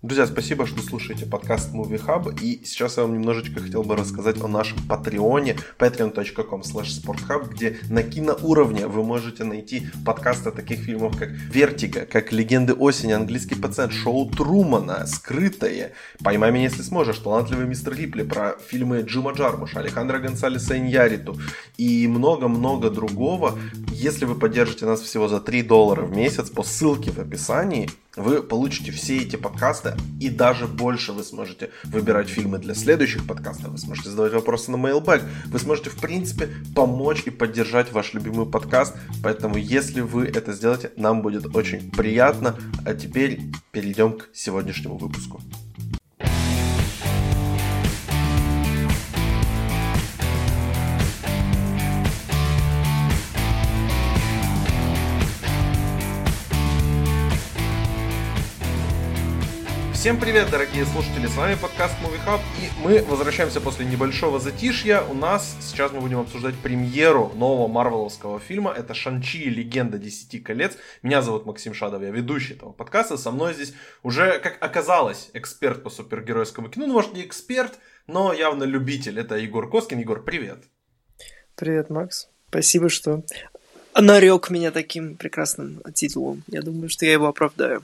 Друзья, спасибо, что слушаете подкаст Movie Hub. И сейчас я вам немножечко хотел бы рассказать о нашем патреоне patreon.com sporthub, где на киноуровне вы можете найти подкасты таких фильмов, как «Вертиго», как «Легенды осени», «Английский пациент», «Шоу Трумана», «Скрытое», «Поймай меня, если сможешь», «Талантливый мистер Рипли», про фильмы Джима Джармуша, Алехандро Гонсалеса Иньяриту и много-много другого. Если вы поддержите нас всего за 3 доллара в месяц по ссылке в описании, вы получите все эти подкасты и даже больше вы сможете выбирать фильмы для следующих подкастов, вы сможете задавать вопросы на Mailbag, вы сможете в принципе помочь и поддержать ваш любимый подкаст, поэтому если вы это сделаете, нам будет очень приятно. А теперь перейдем к сегодняшнему выпуску. Всем привет, дорогие слушатели, с вами подкаст Movie Hub, и мы возвращаемся после небольшого затишья. У нас сейчас мы будем обсуждать премьеру нового марвеловского фильма. Это Шанчи Легенда Десяти колец. Меня зовут Максим Шадов, я ведущий этого подкаста. Со мной здесь уже, как оказалось, эксперт по супергеройскому кино. Ну, может, не эксперт, но явно любитель. Это Егор Коскин. Егор, привет. Привет, Макс. Спасибо, что нарек меня таким прекрасным титулом. Я думаю, что я его оправдаю.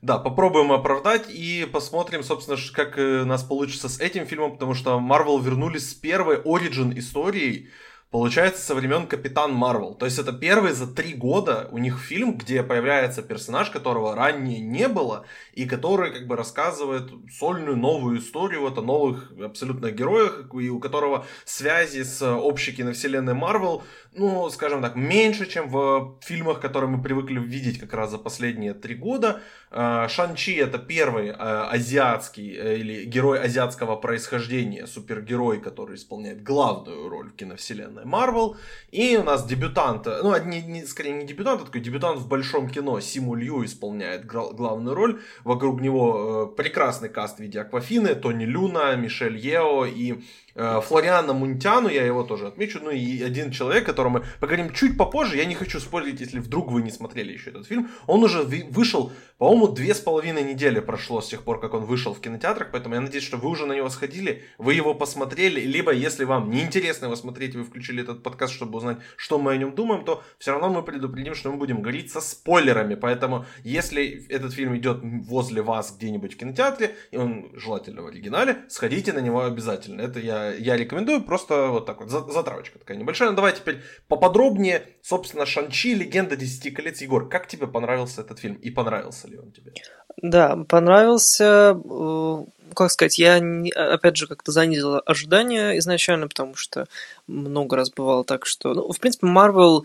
Да, попробуем оправдать и посмотрим, собственно, как э, нас получится с этим фильмом, потому что Marvel вернулись с первой origin историей, получается, со времен Капитан Марвел. То есть это первый за три года у них фильм, где появляется персонаж, которого ранее не было, и который как бы рассказывает сольную новую историю вот о новых абсолютно героях, и у которого связи с общей киновселенной Марвел, ну, скажем так, меньше, чем в фильмах, которые мы привыкли видеть как раз за последние три года. А, Шанчи это первый а, азиатский э, или герой азиатского происхождения, супергерой, который исполняет главную роль в киновселенной Марвел. И у нас дебютант, ну, не, не, скорее не дебютант, а такой дебютант в большом кино, Симу Лью исполняет главную роль. Вокруг него э, прекрасный каст в виде Аквафины, Тони Люна, Мишель Ео и Флориана Мунтяну, я его тоже отмечу, ну и один человек, которого мы поговорим чуть попозже, я не хочу спорить, если вдруг вы не смотрели еще этот фильм, он уже вышел, по-моему, две с половиной недели прошло с тех пор, как он вышел в кинотеатрах, поэтому я надеюсь, что вы уже на него сходили, вы его посмотрели, либо если вам неинтересно его смотреть, вы включили этот подкаст, чтобы узнать, что мы о нем думаем, то все равно мы предупредим, что мы будем говорить со спойлерами, поэтому если этот фильм идет возле вас где-нибудь в кинотеатре, и он желательно в оригинале, сходите на него обязательно, это я я рекомендую, просто вот так вот, затравочка такая небольшая. Ну, давай теперь поподробнее, собственно, Шанчи, Легенда Десяти колец. Егор, как тебе понравился этот фильм и понравился ли он тебе? Да, понравился, э, как сказать, я, опять же, как-то занизил ожидания изначально, потому что много раз бывало так, что... Ну, в принципе, Marvel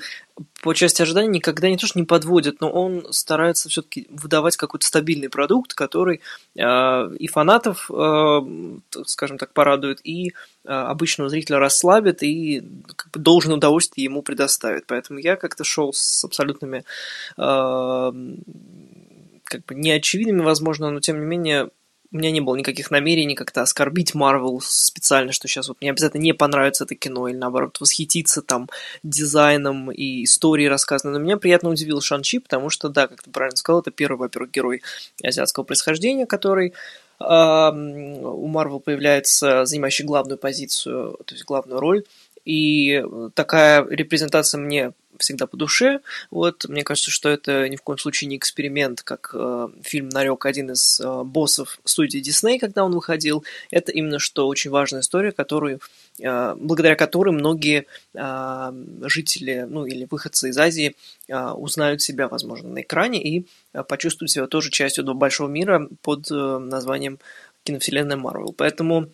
по части ожиданий никогда не то, что не подводит, но он старается все-таки выдавать какой-то стабильный продукт, который э, и фанатов, э, скажем так, порадует, и э, обычного зрителя расслабит, и как бы, должен удовольствие ему предоставит. Поэтому я как-то шел с абсолютными э, как бы неочевидными, возможно, но тем не менее у меня не было никаких намерений как-то оскорбить Марвел специально, что сейчас вот мне обязательно не понравится это кино, или наоборот восхититься там дизайном и историей рассказанной. Но меня приятно удивил Шанчи, потому что, да, как ты правильно сказал, это первый, во-первых, герой азиатского происхождения, который у Марвел появляется, занимающий главную позицию, то есть главную роль. И такая репрезентация мне всегда по душе. Вот, мне кажется, что это ни в коем случае не эксперимент, как э, фильм нарек один из э, боссов студии Дисней, когда он выходил. Это именно что очень важная история, которую, э, благодаря которой многие э, жители, ну или выходцы из Азии э, узнают себя, возможно, на экране и э, почувствуют себя тоже частью большого мира под э, названием киновселенная Марвел. Поэтому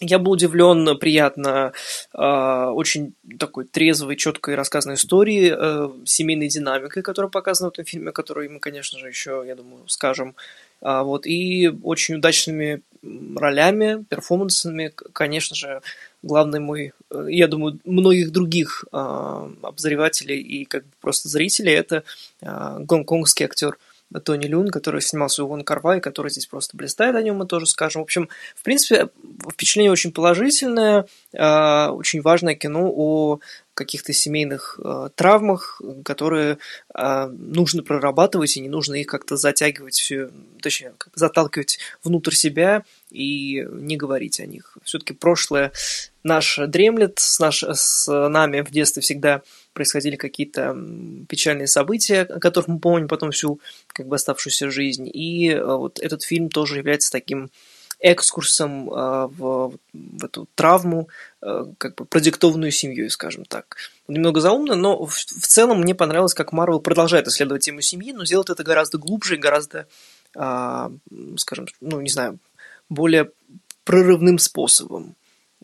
я был удивлен приятно э, очень такой трезвой, четкой рассказанной историей, э, семейной динамикой, которая показана в этом фильме, которую мы, конечно же, еще, я думаю, скажем. А, вот, и очень удачными ролями, перформансами, конечно же, главный мой, э, я думаю, многих других э, обозревателей и как бы просто зрителей, это гонконгский актер – Тони Люн, который снимался у Вон Карвай, который здесь просто блистает, о нем мы тоже скажем. В общем, в принципе, впечатление очень положительное, а, очень важное кино о каких-то семейных э, травмах, которые э, нужно прорабатывать, и не нужно их как-то затягивать, все, точнее, заталкивать внутрь себя и не говорить о них. Все-таки прошлое наше дремлет, с, наш, с нами в детстве всегда происходили какие-то печальные события, о которых мы помним потом всю как бы оставшуюся жизнь. И э, вот этот фильм тоже является таким экскурсом э, в, в эту травму, э, как бы продиктованную семьей, скажем так. Немного заумно, но в, в целом мне понравилось, как Марвел продолжает исследовать тему семьи, но делает это гораздо глубже и гораздо, э, скажем, ну, не знаю, более прорывным способом.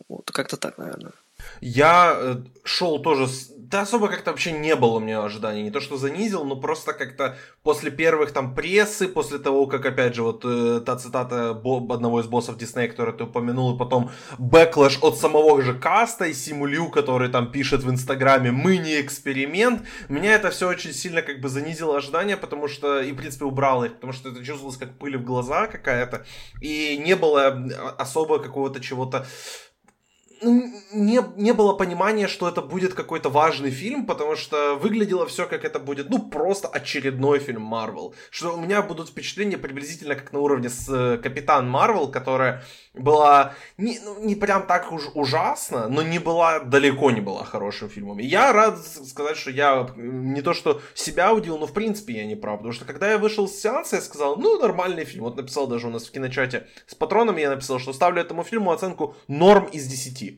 Вот, как-то так, наверное. Я э, шел тоже да особо как-то вообще не было у меня ожиданий. Не то, что занизил, но просто как-то после первых там прессы, после того, как, опять же, вот э, та цитата Боб, одного из боссов Диснея, который ты упомянул, и потом backlash от самого же каста и Симу Лю, который там пишет в Инстаграме «Мы не эксперимент», меня это все очень сильно как бы занизило ожидания, потому что, и в принципе убрало их, потому что это чувствовалось как пыль в глаза какая-то, и не было особо какого-то чего-то не, не было понимания, что это будет какой-то важный фильм, потому что выглядело все, как это будет, ну, просто очередной фильм Марвел. Что у меня будут впечатления приблизительно как на уровне с э, Капитан Марвел, которая была не, ну, не прям так уж ужасно, но не была, далеко не была хорошим фильмом. И я рад сказать, что я не то что себя удивил, но в принципе я не прав. Потому что когда я вышел с сеанса, я сказал, ну, нормальный фильм. Вот написал даже у нас в киночате с патронами, я написал, что ставлю этому фильму оценку норм из 10.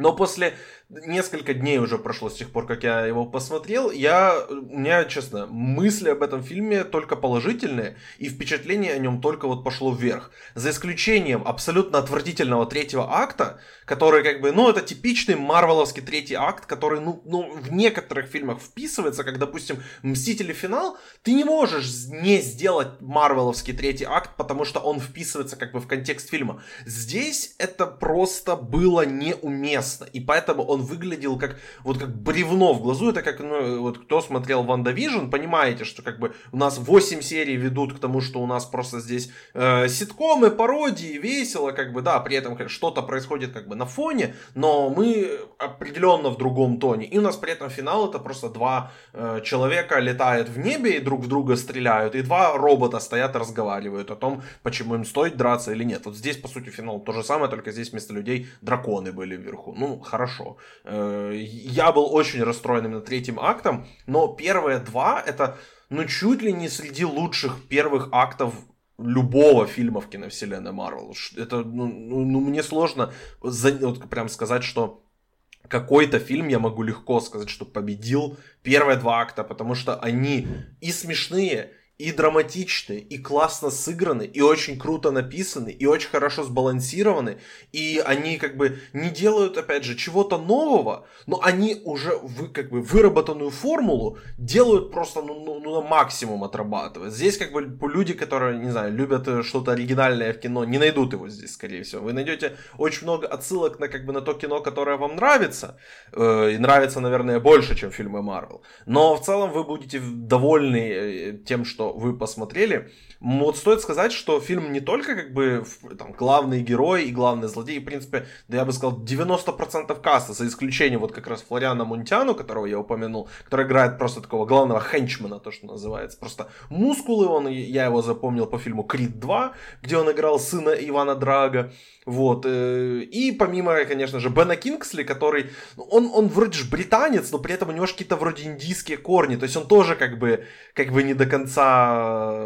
Но после несколько дней уже прошло с тех пор, как я его посмотрел, я, у меня, честно, мысли об этом фильме только положительные, и впечатление о нем только вот пошло вверх. За исключением абсолютно отвратительного третьего акта, который как бы, ну, это типичный марвеловский третий акт, который, ну, ну в некоторых фильмах вписывается, как, допустим, «Мстители. Финал», ты не можешь не сделать марвеловский третий акт, потому что он вписывается как бы в контекст фильма. Здесь это просто было неуместно, и поэтому он он выглядел как вот как бревно в глазу. Это как, ну, вот кто смотрел WandaVision, понимаете, что как бы у нас 8 серий ведут к тому, что у нас просто здесь э, ситкомы, пародии, весело, как бы, да, при этом что-то происходит как бы на фоне, но мы определенно в другом тоне. И у нас при этом финал это просто два э, человека летают в небе и друг в друга стреляют, и два робота стоят и разговаривают о том, почему им стоит драться или нет. Вот здесь, по сути, финал то же самое, только здесь вместо людей драконы были вверху. Ну, хорошо. Э, я был очень расстроен именно третьим актом, но первые два это ну чуть ли не среди лучших первых актов любого фильма в киновселенной Марвел. Это, ну, ну, ну мне сложно за, вот, прям сказать, что какой-то фильм я могу легко сказать, что победил первые два акта, потому что они и смешные, и драматичны, и классно сыграны, и очень круто написаны, и очень хорошо сбалансированы, и они как бы не делают, опять же, чего-то нового, но они уже вы, как бы выработанную формулу делают просто ну, ну, ну, на максимум отрабатывают. Здесь как бы люди, которые, не знаю, любят э, что-то оригинальное в кино, не найдут его здесь, скорее всего. Вы найдете очень много отсылок на как бы на то кино, которое вам нравится, э, и нравится, наверное, больше, чем фильмы Марвел. Но в целом вы будете довольны э, тем, что вы посмотрели. Вот стоит сказать, что фильм не только как бы там, главный герой и главный злодей, в принципе, да я бы сказал, 90% каста, за исключением вот как раз Флориана Мунтяну, которого я упомянул, который играет просто такого главного хенчмена, то, что называется. Просто мускулы он, я его запомнил по фильму Крид 2, где он играл сына Ивана Драга. Вот. Э, и помимо, конечно же, Бена Кингсли, который, ну, он, он вроде же британец, но при этом у него какие-то вроде индийские корни, то есть он тоже как бы, как бы не до конца,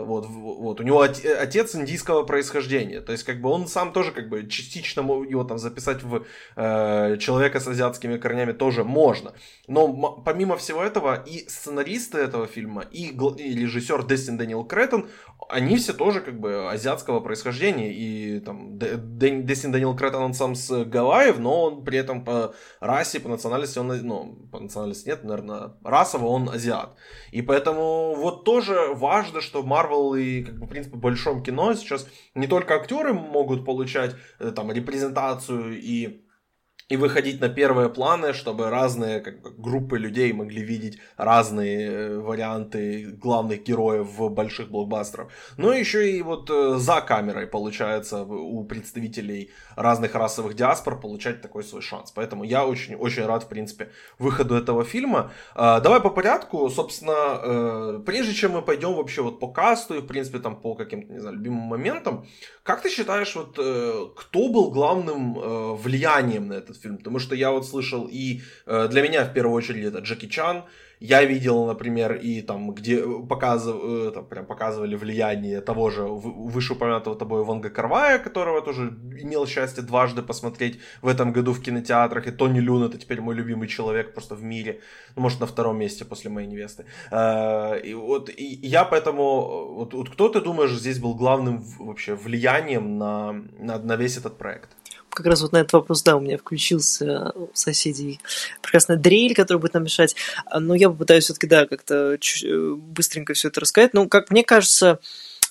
вот, вот, у него отец индийского происхождения, то есть как бы он сам тоже как бы частично его там записать в э, человека с азиатскими корнями тоже можно, но помимо всего этого и сценаристы этого фильма, и, и режиссер Дестин Дэниел Кретон, они все тоже как бы азиатского происхождения, и там Дестин Дэниел Кретон он сам с Гавайев, но он при этом по расе, по национальности, он, ну, по национальности нет, наверное, расово он азиат. И поэтому вот тоже важно, что Марвел и, как бы, в принципе, в большом кино сейчас не только актеры могут получать э, там репрезентацию и и выходить на первые планы, чтобы разные как бы, группы людей могли видеть разные э, варианты главных героев в больших блокбастерах. Но еще и вот э, за камерой получается у представителей разных расовых диаспор получать такой свой шанс. Поэтому я очень-очень рад, в принципе, выходу этого фильма. Э, давай по порядку, собственно, э, прежде чем мы пойдем вообще вот по касту и, в принципе, там по каким-то, не знаю, любимым моментам, как ты считаешь, вот кто был главным влиянием на этот фильм? Потому что я вот слышал и э, для меня в первую очередь это Джеки Чан, я видел, например, и там, где показыв... Э, там, прям показывали влияние того же вышеупомянутого тобой Вонга Карвая, которого тоже имел счастье дважды посмотреть в этом году в кинотеатрах, и Тони Люн это теперь мой любимый человек просто в мире, ну, может, на втором месте после моей невесты. Э, и вот и я поэтому, вот, вот кто ты думаешь здесь был главным вообще влиянием на, на, на весь этот проект? Как раз вот на этот вопрос, да, у меня включился у соседей прекрасная дрель, которая будет нам мешать. Но я попытаюсь все-таки, да, как-то э, быстренько все это рассказать. Ну, как мне кажется,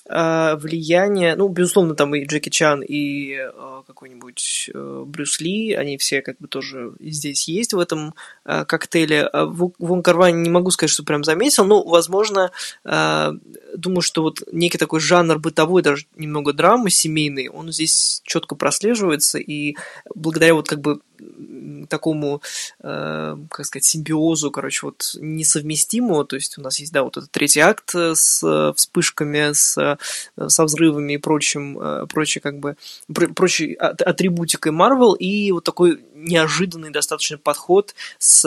влияние, ну, безусловно, там и Джеки Чан, и э, какой-нибудь Брюс Ли, они все как бы тоже здесь есть в этом коктейле. Вон Карвани не могу сказать, что прям заметил, но, возможно, думаю, что вот некий такой жанр бытовой, даже немного драмы семейный, он здесь четко прослеживается, и благодаря вот как бы такому, э, как сказать, симбиозу, короче, вот несовместимому, то есть у нас есть, да, вот этот третий акт с вспышками, с, со взрывами и прочим, э, прочей, как бы, прочей атрибутикой Marvel, и вот такой неожиданный достаточно подход с,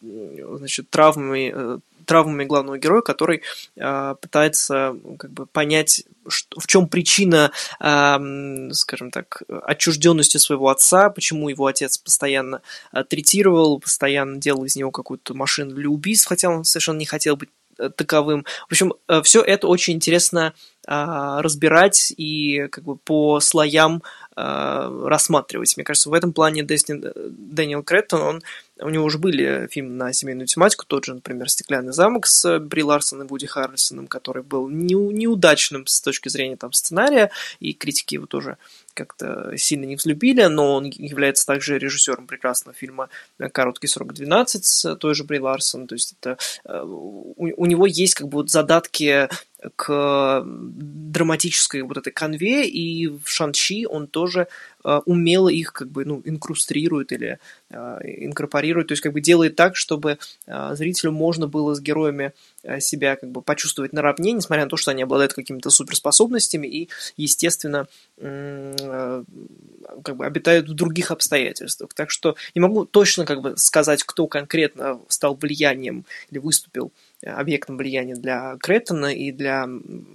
значит, травмами э, травмами главного героя, который э, пытается как бы понять, что, в чем причина, э, скажем так, отчужденности своего отца, почему его отец постоянно э, третировал, постоянно делал из него какую-то машину для убийств, хотя он совершенно не хотел быть э, таковым. В общем, э, все это очень интересно разбирать и как бы по слоям рассматривать. Мне кажется, в этом плане Дестин, Дэниел Креттон, он, у него уже были фильмы на семейную тематику, тот же, например, «Стеклянный замок» с Бри Ларсоном и Вуди Харрельсоном, который был не, неудачным с точки зрения там, сценария, и критики его тоже как-то сильно не взлюбили, но он является также режиссером прекрасного фильма «Короткий срок 12» с той же Бри Ларсон, то есть это, э, у, у него есть как бы вот задатки к драматической вот этой конве, и в Шанчи он тоже э, умело их как бы, ну, инкрустрирует или э, инкорпорирует, то есть как бы делает так, чтобы э, зрителю можно было с героями э, себя как бы почувствовать наравне, несмотря на то, что они обладают какими-то суперспособностями и, естественно, э, как бы обитают в других обстоятельствах. Так что не могу точно как бы сказать, кто конкретно стал влиянием или выступил объектом влияния для Креттона и для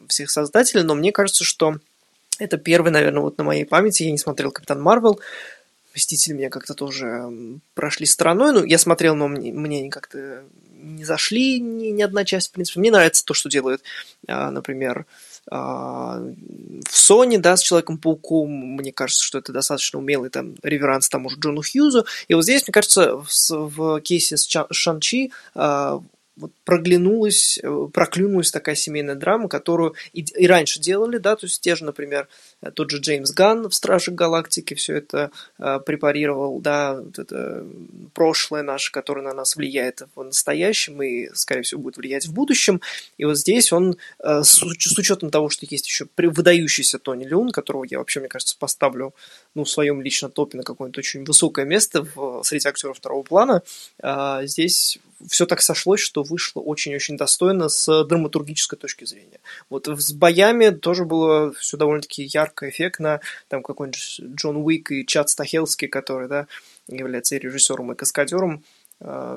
всех создателей, но мне кажется, что это первый, наверное, вот на моей памяти, я не смотрел Капитан Марвел, Мстители меня как-то тоже прошли стороной, ну, я смотрел, но мне, мне как-то не зашли ни, ни одна часть, в принципе. Мне нравится то, что делают, а, например, а, в Sony, да, с Человеком-пауком, мне кажется, что это достаточно умелый там реверанс тому же Джону Хьюзу. И вот здесь, мне кажется, в, в кейсе с Шан-Чи а, вот проглянулась, э, проклюнулась такая семейная драма, которую и, и раньше делали, да, то есть те же, например, э, тот же Джеймс Ганн в «Страже Галактики» все это э, препарировал, да, вот это прошлое наше, которое на нас влияет в настоящем и, скорее всего, будет влиять в будущем. И вот здесь он, э, с, с учетом того, что есть еще выдающийся Тони Люн, которого я вообще, мне кажется, поставлю ну, в своем личном топе на какое-то очень высокое место в, среди актеров второго плана, э, здесь все так сошлось, что вышло очень-очень достойно с драматургической точки зрения. Вот с боями тоже было все довольно-таки ярко, эффектно. Там какой-нибудь Джон Уик и Чад Стахелский, который, да, является и режиссером, и каскадером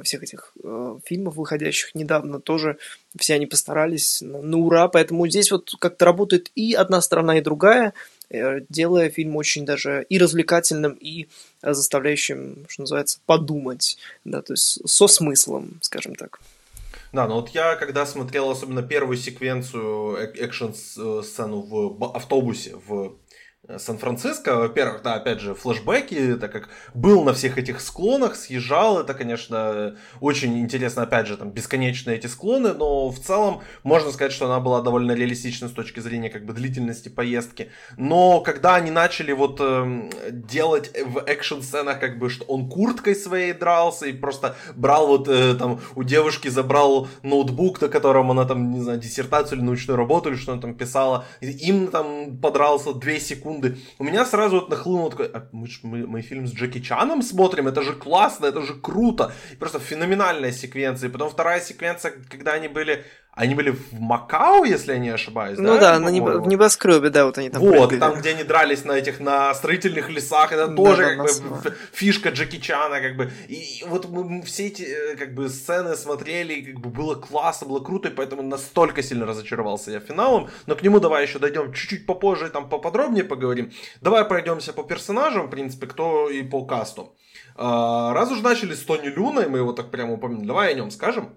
всех этих э, фильмов, выходящих недавно, тоже все они постарались на, на ура, поэтому здесь вот как-то работает и одна сторона, и другая, э, делая фильм очень даже и развлекательным, и заставляющим, что называется, подумать, да, то есть со смыслом, скажем так. Да, но вот я, когда смотрел особенно первую секвенцию экшн-сцену в автобусе в Э, Сан-Франциско, во-первых, да, опять же, флешбеки, так как был на всех этих склонах, съезжал, это, конечно, очень интересно, опять же, там, бесконечные эти склоны, но в целом можно сказать, что она была довольно реалистична с точки зрения, как бы, длительности поездки, но когда они начали вот э, делать в экшн-сценах, как бы, что он курткой своей дрался и просто брал вот, э, там, у девушки забрал ноутбук, на котором она, там, не знаю, диссертацию или научную работу, или что она там писала, им там подрался две секунды, секунды. У меня сразу вот нахлынуло такое, а мы, мы, мы фильм с Джеки Чаном смотрим, это же классно, это же круто. Просто феноменальная секвенция. И потом вторая секвенция, когда они были они были в Макао, если я не ошибаюсь, ну да? да на небо, в небоскребе, да, вот они там Вот, прыгали. там, где они дрались на этих, на строительных лесах, это да, тоже, да, как бы, фишка Джеки Чана, как бы. И, и вот мы все эти, э, как бы, сцены смотрели, и, как бы, было классно, было круто, и поэтому настолько сильно разочаровался я финалом. Но к нему давай еще дойдем чуть-чуть попозже, там, поподробнее поговорим. Давай пройдемся по персонажам, в принципе, кто и по касту. А, раз уж начали с Тони Люна, и мы его так прямо упомянули, давай о нем скажем.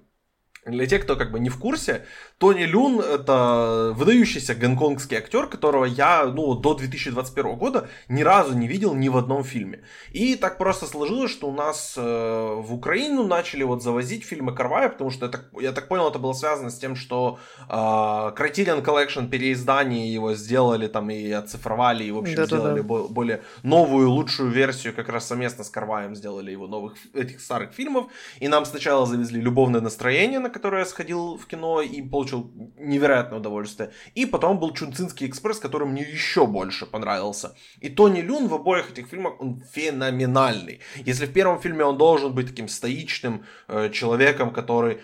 Для тех, кто как бы не в курсе, Тони Люн это выдающийся гонконгский актер, которого я ну, до 2021 года ни разу не видел ни в одном фильме. И так просто сложилось, что у нас э, в Украину начали вот завозить фильмы Карвая, потому что я так, я так понял, это было связано с тем, что э, Criterion Collection переиздание его сделали там и оцифровали, и в общем Да-да-да. сделали более новую, лучшую версию, как раз совместно с Карваем сделали его новых этих старых фильмов. И нам сначала завезли любовное настроение, на которое я сходил в кино и получил невероятное удовольствие. И потом был Чунцинский экспресс, который мне еще больше понравился. И Тони Люн в обоих этих фильмах, он феноменальный. Если в первом фильме он должен быть таким стоичным э, человеком, который,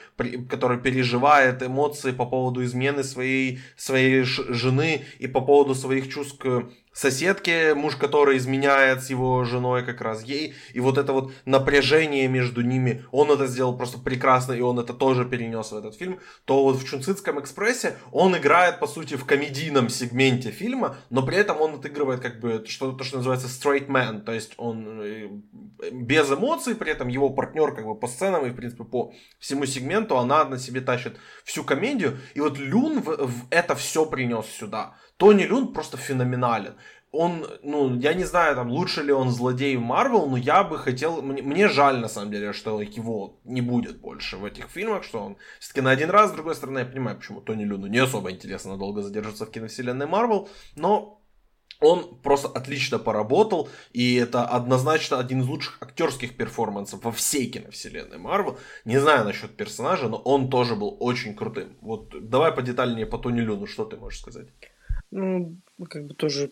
который переживает эмоции по поводу измены своей, своей жены и по поводу своих чувств к соседке, муж который изменяет с его женой как раз. Ей, и вот это вот напряжение между ними, он это сделал просто прекрасно, и он это тоже перенес в этот фильм, то вот в Чунцитском экспрессе он играет, по сути, в комедийном сегменте фильма, но при этом он отыгрывает как бы что, то, что называется straight man, то есть он э, без эмоций, при этом его партнер как бы по сценам и, в принципе, по всему сегменту, она на себе тащит всю комедию, и вот Люн в, в это все принес сюда. Тони Люн просто феноменален. Он, ну, я не знаю, там, лучше ли он злодей Марвел, но я бы хотел... Мне, мне жаль, на самом деле, что его не будет больше в этих фильмах, что он все-таки на один раз, с другой стороны, я понимаю, почему Тони Люну не особо интересно долго задерживаться в киновселенной Марвел, но он просто отлично поработал, и это однозначно один из лучших актерских перформансов во всей киновселенной Марвел. Не знаю насчет персонажа, но он тоже был очень крутым. Вот давай подетальнее по Тони Люну, что ты можешь сказать? Ну, как бы тоже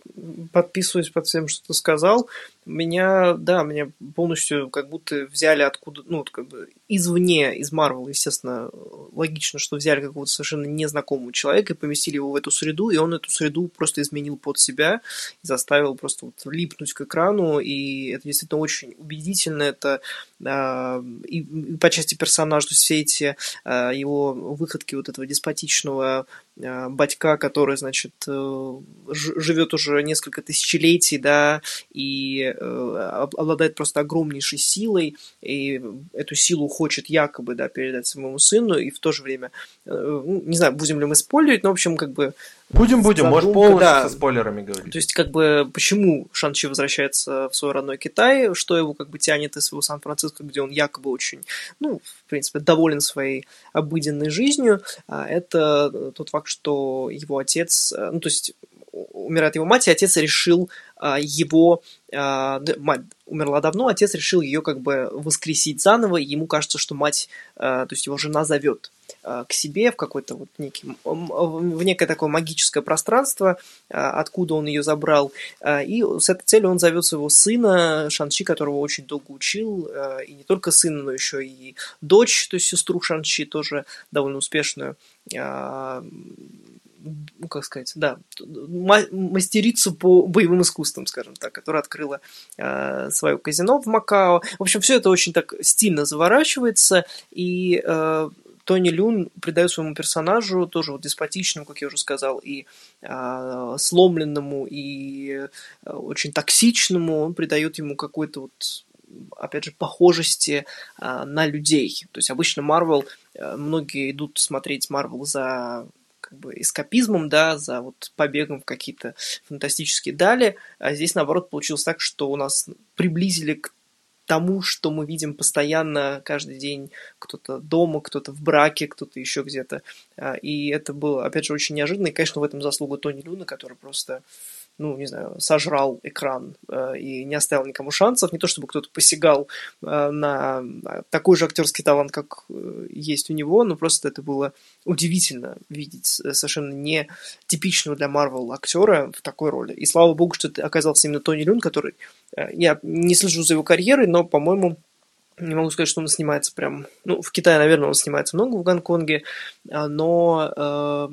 подписываюсь под всем, что ты сказал. Меня, да, меня полностью как будто взяли откуда, ну, как бы извне, из Марвел, естественно, логично, что взяли какого-то совершенно незнакомого человека и поместили его в эту среду, и он эту среду просто изменил под себя заставил просто вот липнуть к экрану, и это действительно очень убедительно, это э, и, и по части персонажа, то есть все эти э, его выходки вот этого деспотичного э, батька, который, значит, э, живет уже несколько тысячелетий, да, и обладает просто огромнейшей силой, и эту силу хочет якобы, да, передать своему сыну, и в то же время, э, ну, не знаю, будем ли мы спойлерить, но, в общем, как бы... Будем, будем, можешь полностью да, со спойлерами говорить. То есть, как бы, почему Шанчи возвращается в свой родной Китай, что его, как бы, тянет из своего Сан-Франциско, где он якобы очень, ну, в принципе, доволен своей обыденной жизнью, а это тот факт, что его отец, э, ну, то есть, умирает его мать, и отец решил а, его... А, мать умерла давно, отец решил ее как бы воскресить заново, и ему кажется, что мать, а, то есть его жена зовет к себе в какое-то вот некий, в некое такое магическое пространство, откуда он ее забрал. И с этой целью он зовет своего сына Шанчи, которого очень долго учил, и не только сына, но еще и дочь, то есть сестру Шанчи, тоже довольно успешную ну, как сказать, да, мастерицу по боевым искусствам, скажем так, которая открыла э, свое казино в Макао. В общем, все это очень так стильно заворачивается, и э, Тони Люн придает своему персонажу тоже вот деспотичному, как я уже сказал, и э, сломленному, и э, очень токсичному, он придает ему какой-то вот опять же, похожести э, на людей. То есть обычно Марвел, э, многие идут смотреть Марвел за как бы эскапизмом, да, за вот побегом в какие-то фантастические дали, а здесь, наоборот, получилось так, что у нас приблизили к тому, что мы видим постоянно каждый день, кто-то дома, кто-то в браке, кто-то еще где-то. А, и это было, опять же, очень неожиданно. И, конечно, в этом заслуга Тони Люна, который просто ну, не знаю, сожрал экран э, и не оставил никому шансов. Не то чтобы кто-то посягал э, на такой же актерский талант, как э, есть у него, но просто это было удивительно видеть э, совершенно не типичного для Марвел актера в такой роли. И слава богу, что это оказался именно Тони Люн, который... Э, я не слежу за его карьерой, но, по-моему, не могу сказать, что он снимается прям... Ну, в Китае, наверное, он снимается много, в Гонконге, но, э,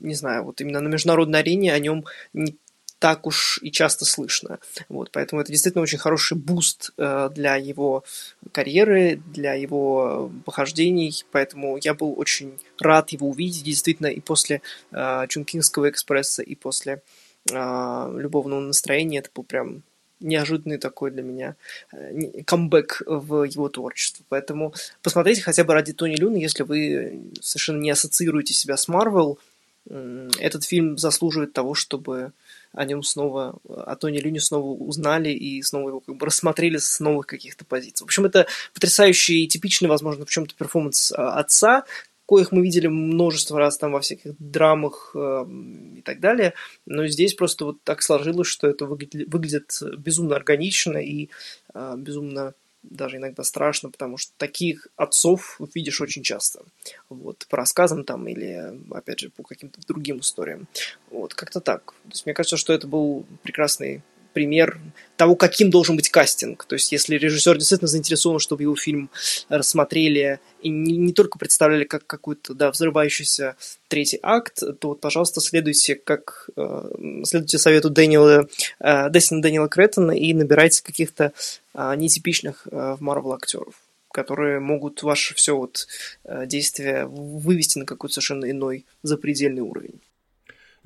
не знаю, вот именно на международной арене о нем не так уж и часто слышно. Вот, поэтому это действительно очень хороший буст э, для его карьеры, для его похождений. Поэтому я был очень рад его увидеть действительно и после э, Чункинского экспресса, и после э, любовного настроения. Это был прям неожиданный такой для меня камбэк в его творчество. Поэтому посмотрите хотя бы ради Тони Люна, если вы совершенно не ассоциируете себя с Марвел, этот фильм заслуживает того, чтобы о нем снова, о Тони Люне снова узнали и снова его как бы рассмотрели с новых каких-то позиций. В общем, это потрясающий и типичный, возможно, в чем-то перформанс а, отца, коих мы видели множество раз там во всяких драмах э, и так далее, но здесь просто вот так сложилось, что это выглядит, выглядит безумно органично и э, безумно даже иногда страшно, потому что таких отцов видишь очень часто. Вот, по рассказам там или, опять же, по каким-то другим историям. Вот, как-то так. То есть, мне кажется, что это был прекрасный пример того, каким должен быть кастинг. То есть, если режиссер действительно заинтересован, чтобы его фильм рассмотрели и не, не только представляли как какой-то да, взрывающийся третий акт, то вот, пожалуйста, следуйте, как, э, следуйте совету Дэниела, э, Дестина Дэниела Креттона и набирайте каких-то э, нетипичных э, в Марвел актеров которые могут ваше все вот э, действие вывести на какой-то совершенно иной запредельный уровень.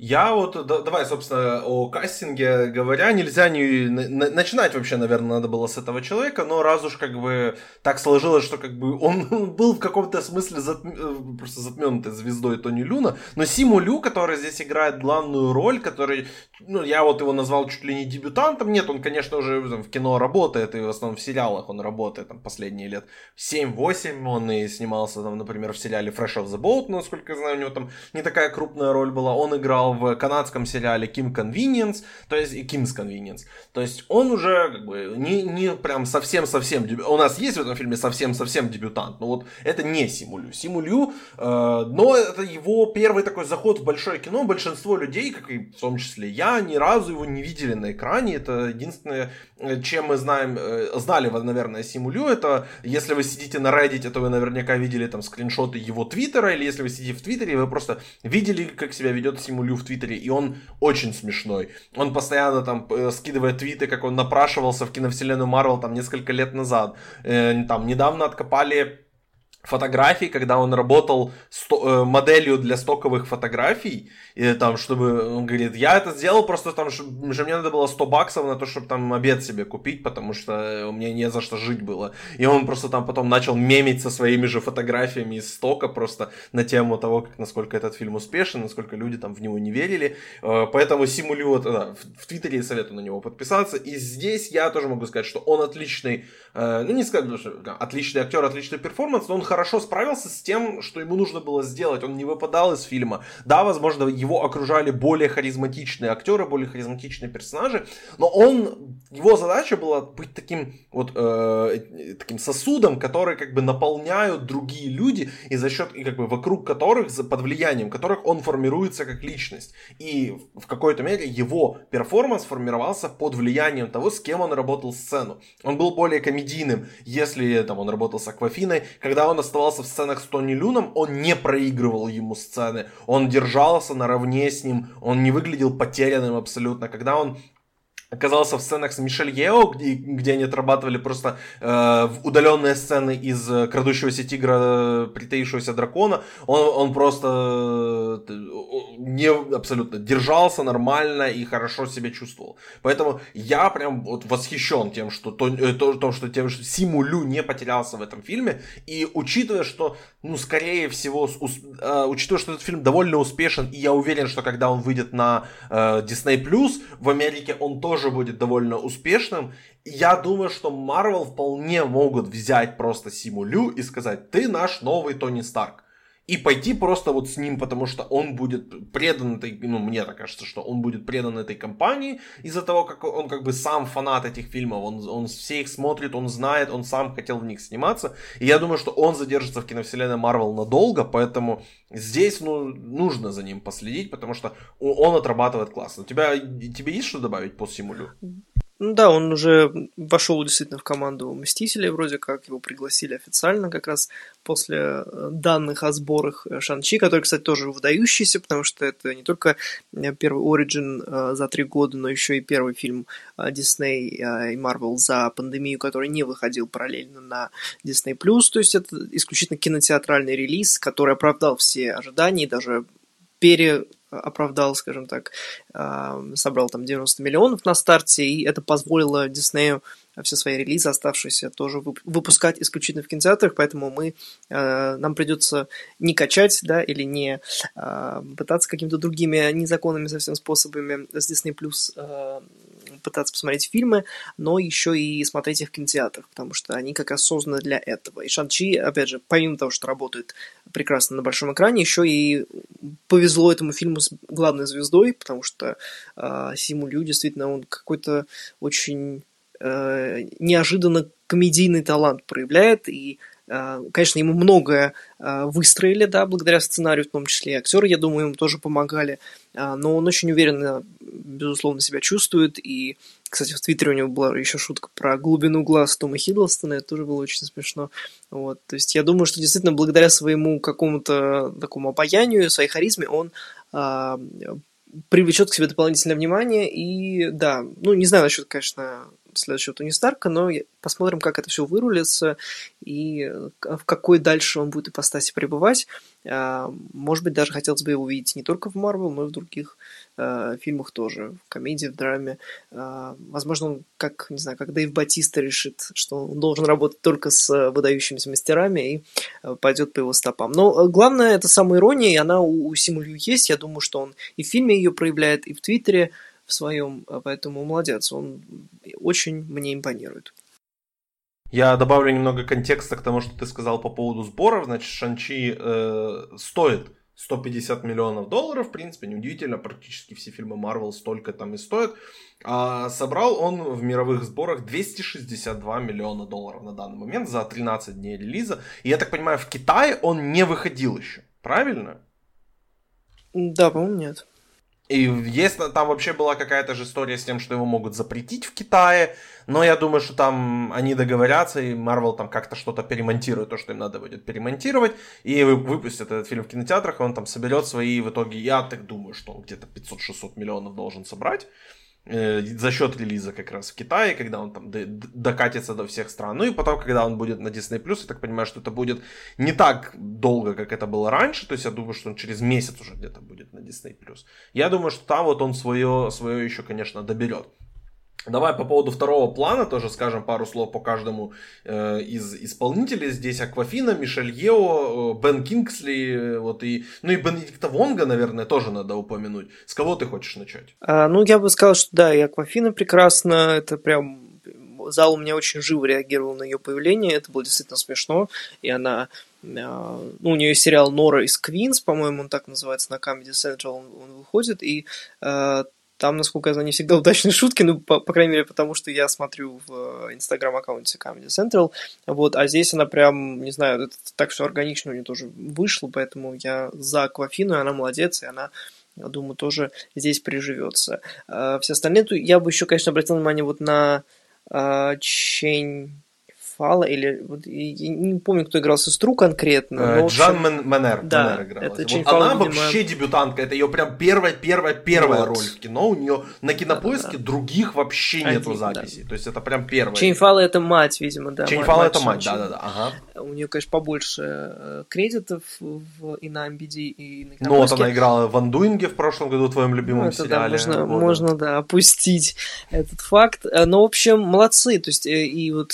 Я вот, да, давай, собственно, о кастинге говоря, нельзя не... На, начинать вообще, наверное, надо было с этого человека, но раз уж как бы так сложилось, что как бы он был в каком-то смысле затм... Э, просто затмен этой звездой Тони Люна, но Симу Лю, который здесь играет главную роль, который, ну, я вот его назвал чуть ли не дебютантом, нет, он, конечно, уже там, в кино работает, и в основном в сериалах он работает, там, последние лет 7-8, он и снимался, там, например, в сериале Fresh of the Boat, насколько я знаю, у него там не такая крупная роль была, он играл в канадском сериале Kim Convenience, то есть и Kim's Convenience. То есть он уже как бы не, не прям совсем-совсем, у нас есть в этом фильме совсем-совсем дебютант, но вот это не Симулю. Симулю, э, но это его первый такой заход в большое кино. Большинство людей, как и в том числе я, ни разу его не видели на экране. Это единственное, э, чем мы знаем, э, знали, наверное, Симулю, это если вы сидите на Reddit, то вы наверняка видели там скриншоты его твиттера, или если вы сидите в твиттере, вы просто видели, как себя ведет Симулю в Твиттере, и он очень смешной. Он постоянно там э, скидывает твиты, как он напрашивался в киновселенную Марвел там несколько лет назад. Э, там недавно откопали фотографий, когда он работал сто, э, моделью для стоковых фотографий, и там, чтобы, он говорит, я это сделал просто там, что мне надо было 100 баксов на то, чтобы там обед себе купить, потому что у меня не за что жить было. И он просто там потом начал мемить со своими же фотографиями из стока просто на тему того, как, насколько этот фильм успешен, насколько люди там в него не верили. Э, поэтому Симу Лиу, да, в, в Твиттере советую на него подписаться. И здесь я тоже могу сказать, что он отличный, э, ну не сказать, что отличный актер, отличный перформанс, но он хорошо справился с тем, что ему нужно было сделать. Он не выпадал из фильма. Да, возможно, его окружали более харизматичные актеры, более харизматичные персонажи, но он, его задача была быть таким вот э, таким сосудом, который как бы наполняют другие люди и за счет и как бы вокруг которых под влиянием которых он формируется как личность и в какой-то мере его перформанс формировался под влиянием того, с кем он работал сцену. Он был более комедийным, если там он работал с Аквафиной, когда он оставался в сценах с Тони Люном, он не проигрывал ему сцены, он держался наравне с ним, он не выглядел потерянным абсолютно. Когда он оказался в сценах с Мишель Ео, где, где они отрабатывали просто э, удаленные сцены из э, крадущегося тигра, притаившегося дракона. Он, он просто э, не абсолютно держался нормально и хорошо себя чувствовал. Поэтому я прям вот восхищен тем, что то, э, то, то что тем, что Симу Лю не потерялся в этом фильме. И учитывая, что, ну, скорее всего, ус, э, учитывая, что этот фильм довольно успешен, и я уверен, что когда он выйдет на э, Disney в Америке он тоже тоже будет довольно успешным. Я думаю, что Marvel вполне могут взять просто Симу Лю и сказать, ты наш новый Тони Старк. И пойти просто вот с ним, потому что он будет предан этой, ну, мне так кажется, что он будет предан этой компании из-за того, как он как бы сам фанат этих фильмов, он, он все их смотрит, он знает, он сам хотел в них сниматься. И я думаю, что он задержится в киновселенной Марвел надолго, поэтому здесь, ну, нужно за ним последить, потому что он отрабатывает классно. У тебя, тебе есть что добавить по Симулю? Ну да, он уже вошел действительно в команду Мстителей, вроде как его пригласили официально как раз после э, данных о сборах э, Шанчи, который, кстати, тоже выдающийся, потому что это не только э, первый Origin за три года, но еще и первый фильм Disney и Marvel за пандемию, который не выходил параллельно на Disney+. То есть это исключительно кинотеатральный релиз, который оправдал все ожидания и даже пере оправдал, скажем так, собрал там 90 миллионов на старте, и это позволило Диснею все свои релизы оставшиеся тоже выпускать исключительно в кинотеатрах, поэтому мы, нам придется не качать, да, или не пытаться какими-то другими незаконными совсем способами с Disney Plus пытаться посмотреть фильмы, но еще и смотреть их в кинотеатрах, потому что они как раз созданы для этого. И Шанчи, опять же, помимо того, что работает прекрасно на большом экране, еще и повезло этому фильму с главной звездой, потому что э, Симу Лю действительно он какой-то очень э, неожиданно комедийный талант проявляет, и а, Конечно, ему многое выстроили, да, благодаря сценарию, в том числе актеры, я думаю, ему тоже помогали. Но он очень уверенно безусловно, себя чувствует. И, кстати, в Твиттере у него была еще шутка про глубину глаз Тома Хиддлстона, это тоже было очень смешно. Вот. То есть я думаю, что действительно благодаря своему какому-то такому обаянию, своей харизме, он привлечет к себе дополнительное внимание. И да, ну не знаю насчет, конечно, следующего Тони Старка, но посмотрим, как это все вырулится и в какой дальше он будет ипостаси пребывать. А, может быть, даже хотелось бы его увидеть не только в Марвел, но и в других э, фильмах тоже, в комедии, в драме. Э, возможно, он, как, не знаю, как Дэйв Батиста решит, что он должен работать только с выдающимися мастерами и э, пойдет по его стопам. Но главное, это самоирония, и она у, у Симулю есть. Я думаю, что он и в фильме ее проявляет, и в Твиттере в своем, поэтому молодец, он очень мне импонирует. Я добавлю немного контекста к тому, что ты сказал по поводу сборов. Значит, Шанчи э, стоит 150 миллионов долларов, в принципе, неудивительно, практически все фильмы Marvel столько там и стоят. А собрал он в мировых сборах 262 миллиона долларов на данный момент за 13 дней релиза. И я так понимаю, в Китае он не выходил еще, правильно? Да, по-моему, нет. И есть там вообще была какая-то же история с тем, что его могут запретить в Китае, но я думаю, что там они договорятся, и Marvel там как-то что-то перемонтирует, то, что им надо будет перемонтировать, и выпустят этот фильм в кинотеатрах, и он там соберет свои, в итоге, я так думаю, что он где-то 500-600 миллионов должен собрать. Э, за счет релиза как раз в Китае, когда он там докатится до всех стран. Ну и потом, когда он будет на Disney+, я так понимаю, что это будет не так долго, как это было раньше, то есть я думаю, что он через месяц уже где-то будет на Disney+. Я думаю, что там вот он свое, свое еще, конечно, доберет. Давай по поводу второго плана тоже скажем пару слов по каждому э, из исполнителей. Здесь Аквафина, Мишель Ео, э, Бен Кингсли, э, вот и, ну и Бенедикта Вонга, наверное, тоже надо упомянуть. С кого ты хочешь начать? А, ну, я бы сказал, что да, и Аквафина прекрасно, это прям зал у меня очень живо реагировал на ее появление, это было действительно смешно, и она а, ну, у нее сериал Нора из Квинс, по-моему, он так называется, на Comedy Central он, он выходит, и э, там, насколько я знаю, не всегда удачные шутки, ну, по, по крайней мере, потому что я смотрю в э, инстаграм-аккаунте Comedy Central, вот, а здесь она прям, не знаю, это так все органично у нее тоже вышло, поэтому я за Аквафину, и она молодец, и она я думаю, тоже здесь приживется. А все остальные, я бы еще, конечно, обратил внимание вот на а, Чень Фала, или вот, я не помню, кто играл сестру конкретно. Э, но, Джан общем... Манер, да, Манер играла. Это вот Фала, она видимо... вообще дебютантка, это ее прям первая, первая, первая вот. роль в кино. У нее на кинопоиске да, да. других вообще Один, нету записей. Да. То есть это прям первая. Чейн Фала это мать, видимо, да. Чейн Фала это мать, да, да, да. Ага. У нее, конечно, побольше э, кредитов в, и на IMDb, и на Ну вот она играла в Undoing -е в прошлом году, в твоем любимом ну, это, сериале. Да, можно, можно, да, опустить этот факт. Э, но, в общем, молодцы. То есть и вот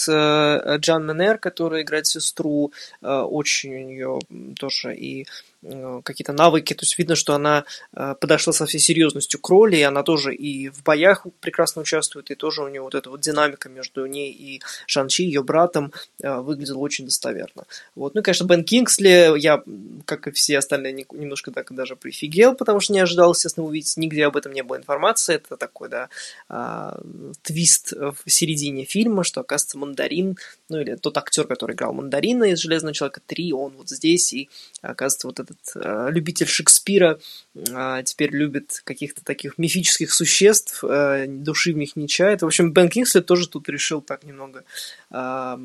Джан Менер, которая играет сестру, очень у нее тоже и Э, какие-то навыки, то есть видно, что она э, подошла со всей серьезностью к роли, и она тоже и в боях прекрасно участвует, и тоже у нее вот эта вот динамика между ней и Шанчи, ее братом, э, выглядела очень достоверно. Вот. Ну и, конечно, Бен Кингсли, я, как и все остальные, немножко так даже прифигел, потому что не ожидал, естественно, увидеть, нигде об этом не было информации, это такой, да, твист в середине фильма, что, оказывается, Мандарин, ну или тот актер, который играл Мандарина из «Железного человека 3», он вот здесь, и, оказывается, вот этот этот э, любитель Шекспира э, теперь любит каких-то таких мифических существ, э, души в них не чает. В общем, Бен Кингсли тоже тут решил так немного э,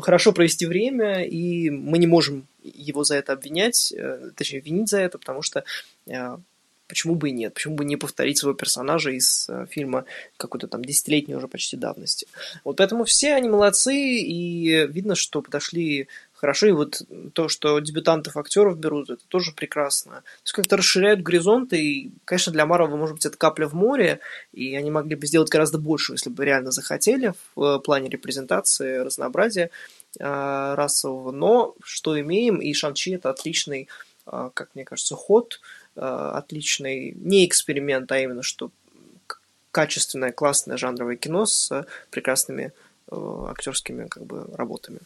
хорошо провести время, и мы не можем его за это обвинять, э, точнее, винить за это, потому что э, почему бы и нет, почему бы не повторить своего персонажа из э, фильма какой-то там десятилетней уже почти давности. Вот поэтому все они молодцы, и видно, что подошли хорошо. И вот то, что дебютантов актеров берут, это тоже прекрасно. То есть как-то расширяют горизонты. И, конечно, для Марвел, может быть, это капля в море, и они могли бы сделать гораздо больше, если бы реально захотели в э, плане репрезентации, разнообразия э, расового. Но что имеем, и Шанчи это отличный, э, как мне кажется, ход, э, отличный не эксперимент, а именно что качественное, классное жанровое кино с прекрасными э, актерскими как бы работами.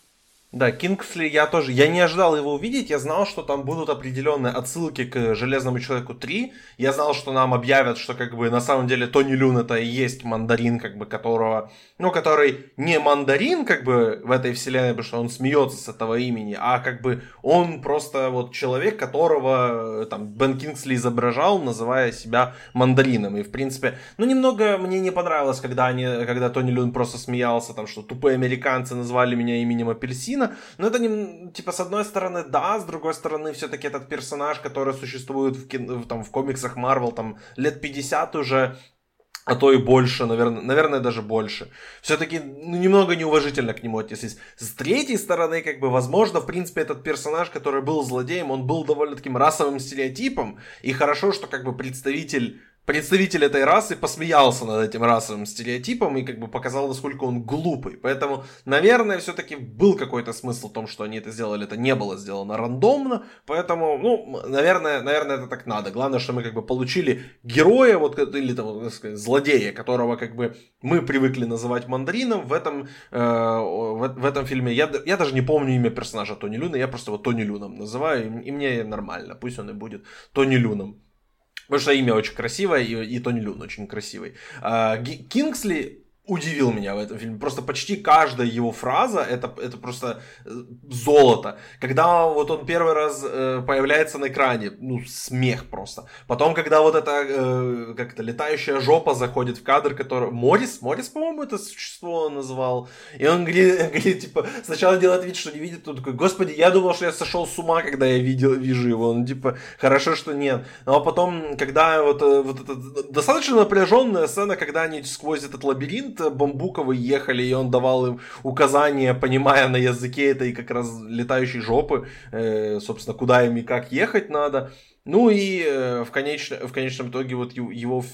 Да, Кингсли я тоже, я не ожидал его увидеть, я знал, что там будут определенные отсылки к Железному Человеку 3, я знал, что нам объявят, что как бы на самом деле Тони Люн это и есть мандарин, как бы которого, ну, который не мандарин, как бы в этой вселенной, потому что он смеется с этого имени, а как бы он просто вот человек, которого там Бен Кингсли изображал, называя себя мандарином, и в принципе, ну, немного мне не понравилось, когда они, когда Тони Люн просто смеялся, там, что тупые американцы назвали меня именем апельсина, Тарантино. Но это не, типа, с одной стороны, да, с другой стороны, все-таки этот персонаж, который существует в, кино, там, в комиксах Марвел, там, лет 50 уже, а то и больше, наверное, наверное даже больше. Все-таки ну, немного неуважительно к нему отнеслись. С третьей стороны, как бы, возможно, в принципе, этот персонаж, который был злодеем, он был довольно таким расовым стереотипом, и хорошо, что, как бы, представитель представитель этой расы посмеялся над этим расовым стереотипом и как бы показал, насколько он глупый. Поэтому, наверное, все-таки был какой-то смысл в том, что они это сделали. Это не было сделано рандомно. Поэтому, ну, наверное, наверное, это так надо. Главное, что мы как бы получили героя, вот, или там, так сказать, злодея, которого как бы мы привыкли называть мандарином. В этом, э, в, в этом фильме я, я даже не помню имя персонажа Тони Люна, я просто его Тони Люном называю, и, и мне нормально. Пусть он и будет Тони Люном. Потому что имя очень красивое, и, и Тони Люн очень красивый. А, Кингсли удивил меня в этом фильме. Просто почти каждая его фраза это, это просто э, золото. Когда вот он первый раз э, появляется на экране, ну, смех просто. Потом, когда вот эта, э, как это, летающая жопа заходит в кадр, который... Морис, Морис, по-моему, это существо он называл. И он говорит, говорит, типа, сначала делает вид, что не видит, он такой, господи, я думал, что я сошел с ума, когда я видел, вижу его. Он, типа, хорошо, что нет. Ну, а потом, когда вот, э, вот эта достаточно напряженная сцена, когда они сквозь этот лабиринт лабиринт бамбуковый ехали, и он давал им указания, понимая на языке этой как раз летающей жопы, э, собственно, куда им и как ехать надо. Ну и э, в, конечно, в конечном итоге вот его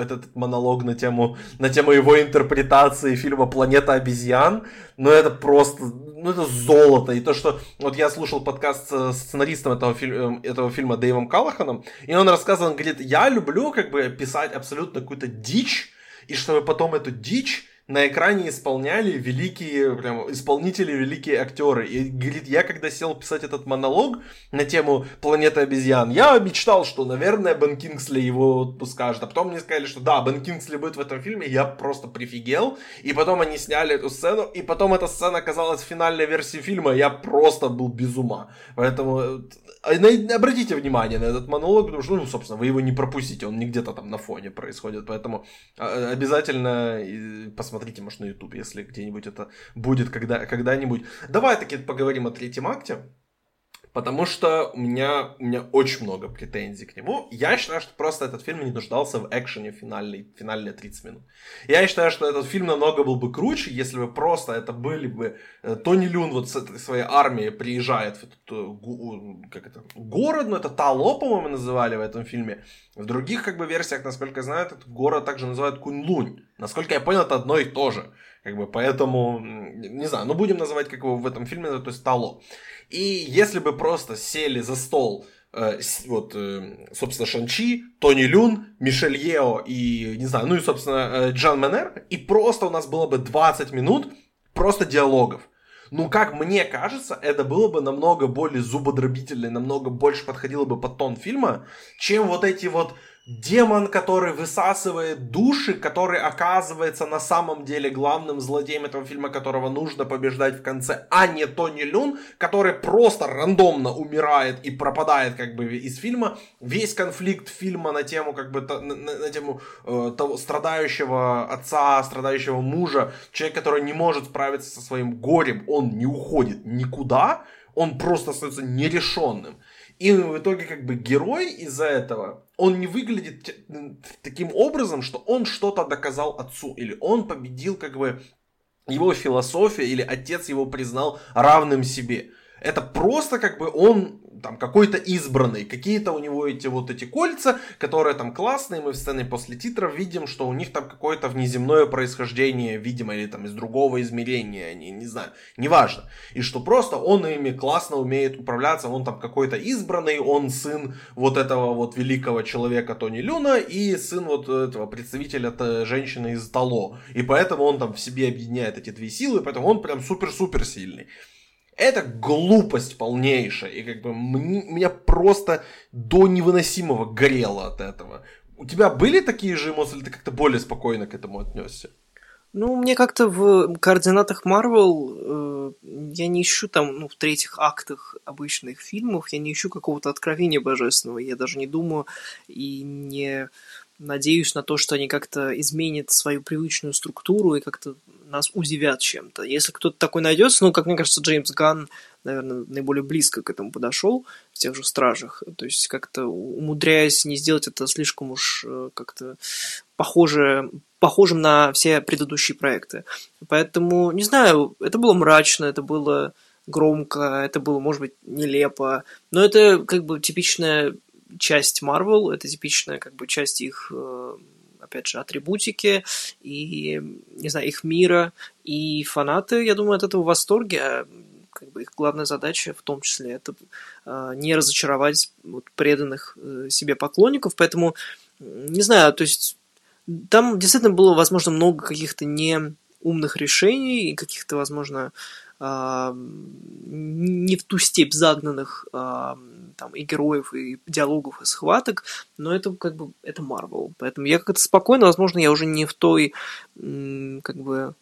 этот монолог на тему, на тему его интерпретации фильма «Планета обезьян», ну это просто, ну это золото. И то, что вот я слушал подкаст с сценаристом этого, фильма, э, этого фильма Дэйвом Каллаханом, и он рассказывал, он говорит, я люблю как бы писать абсолютно какую-то дичь, и чтобы потом эту дичь на экране исполняли великие, прям, исполнители, великие актеры. И говорит, я когда сел писать этот монолог на тему планеты обезьян, я мечтал, что, наверное, Бен Кингсли его скажет. А потом мне сказали, что да, Бен Кингсли будет в этом фильме, я просто прифигел. И потом они сняли эту сцену, и потом эта сцена оказалась в финальной версии фильма, я просто был без ума. Поэтому э, обратите внимание на этот монолог, потому что, ну, собственно, вы его не пропустите, он не где-то там на фоне происходит, поэтому э, обязательно посмотрите посмотрите, может, на YouTube, если где-нибудь это будет когда, когда-нибудь. Давай таки поговорим о третьем акте. Потому что у меня, у меня очень много претензий к нему. Я считаю, что просто этот фильм не нуждался в экшене финальной, финальные 30 минут. Я считаю, что этот фильм намного был бы круче, если бы просто это были бы... Э, Тони Люн вот с этой своей армией приезжает в этот э, как это, город, ну это Тало, по-моему, называли в этом фильме. В других как бы версиях, насколько я знаю, этот город также называют Кунь-Лунь. Насколько я понял, это одно и то же. Как бы, поэтому, не знаю, ну будем называть, как его в этом фильме, то есть Тало. И если бы просто сели за стол э, вот, э, собственно, Шанчи, Тони Люн, Мишель Ео и, не знаю, ну и, собственно, э, Джан Менер, и просто у нас было бы 20 минут просто диалогов. Ну, как мне кажется, это было бы намного более зубодробительно, намного больше подходило бы под тон фильма, чем вот эти вот демон, который высасывает души, который оказывается на самом деле главным злодеем этого фильма, которого нужно побеждать в конце, а не Тони Люн, который просто рандомно умирает и пропадает как бы из фильма. Весь конфликт фильма на тему как бы на, на, на тему э, того страдающего отца, страдающего мужа, человек, который не может справиться со своим горем, он не уходит никуда, он просто остается нерешенным. И в итоге как бы герой из-за этого, он не выглядит таким образом, что он что-то доказал отцу, или он победил как бы его философия, или отец его признал равным себе. Это просто как бы он там какой-то избранный, какие-то у него эти вот эти кольца, которые там классные, мы в сцене после титров видим, что у них там какое-то внеземное происхождение, видимо, или там из другого измерения, не, не знаю, неважно. И что просто он ими классно умеет управляться, он там какой-то избранный, он сын вот этого вот великого человека Тони Люна и сын вот этого представителя женщины из Тало. И поэтому он там в себе объединяет эти две силы, поэтому он прям супер-супер сильный. Это глупость полнейшая. И как бы мне, меня просто до невыносимого горело от этого. У тебя были такие же эмоции, или ты как-то более спокойно к этому отнесся? Ну, мне как-то в координатах Марвел э, я не ищу там, ну, в третьих актах обычных фильмов, я не ищу какого-то откровения божественного, я даже не думаю и не надеюсь на то, что они как-то изменят свою привычную структуру и как-то нас удивят чем-то. Если кто-то такой найдется, ну, как мне кажется, Джеймс Ганн, наверное, наиболее близко к этому подошел в тех же «Стражах». То есть как-то умудряясь не сделать это слишком уж э, как-то похоже, похожим на все предыдущие проекты. Поэтому, не знаю, это было мрачно, это было громко, это было, может быть, нелепо, но это как бы типичная часть Marvel, это типичная как бы часть их э, опять же, атрибутики и, не знаю, их мира. И фанаты, я думаю, от этого в восторге. А как бы их главная задача в том числе это э, не разочаровать вот, преданных э, себе поклонников. Поэтому, не знаю, то есть там действительно было, возможно, много каких-то неумных решений и каких-то, возможно, э, не в ту степь загнанных э, там и героев, и диалогов, и схваток, но это как бы это Марвел. Поэтому я как-то спокойно, возможно, я уже не в той как бы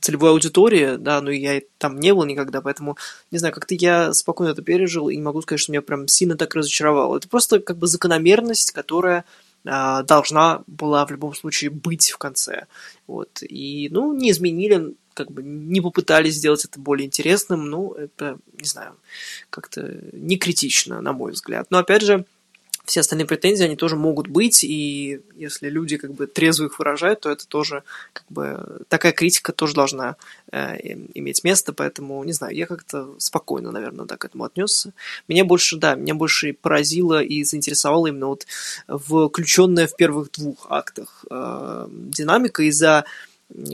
целевой аудитории, да, но я там не был никогда, поэтому, не знаю, как-то я спокойно это пережил и не могу сказать, что меня прям сильно так разочаровало. Это просто как бы закономерность, которая а, должна была в любом случае быть в конце. Вот. И, ну, не изменили как бы не попытались сделать это более интересным, ну, это, не знаю, как-то не критично, на мой взгляд. Но, опять же, все остальные претензии, они тоже могут быть, и если люди как бы трезво их выражают, то это тоже как бы такая критика тоже должна э, иметь место, поэтому, не знаю, я как-то спокойно, наверное, так к этому отнесся. Меня больше, да, меня больше поразило и заинтересовало именно вот включенная в первых двух актах э, динамика из-за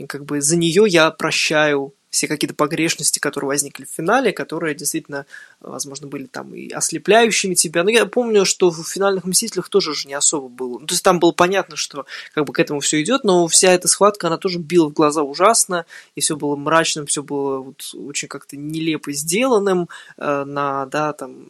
как бы за нее я прощаю все какие-то погрешности, которые возникли в финале, которые действительно, возможно, были там и ослепляющими тебя. Но я помню, что в финальных «Мстителях» тоже же не особо было. Ну, то есть там было понятно, что как бы к этому все идет, но вся эта схватка, она тоже била в глаза ужасно, и все было мрачным, все было вот очень как-то нелепо сделанным э, на, да, там,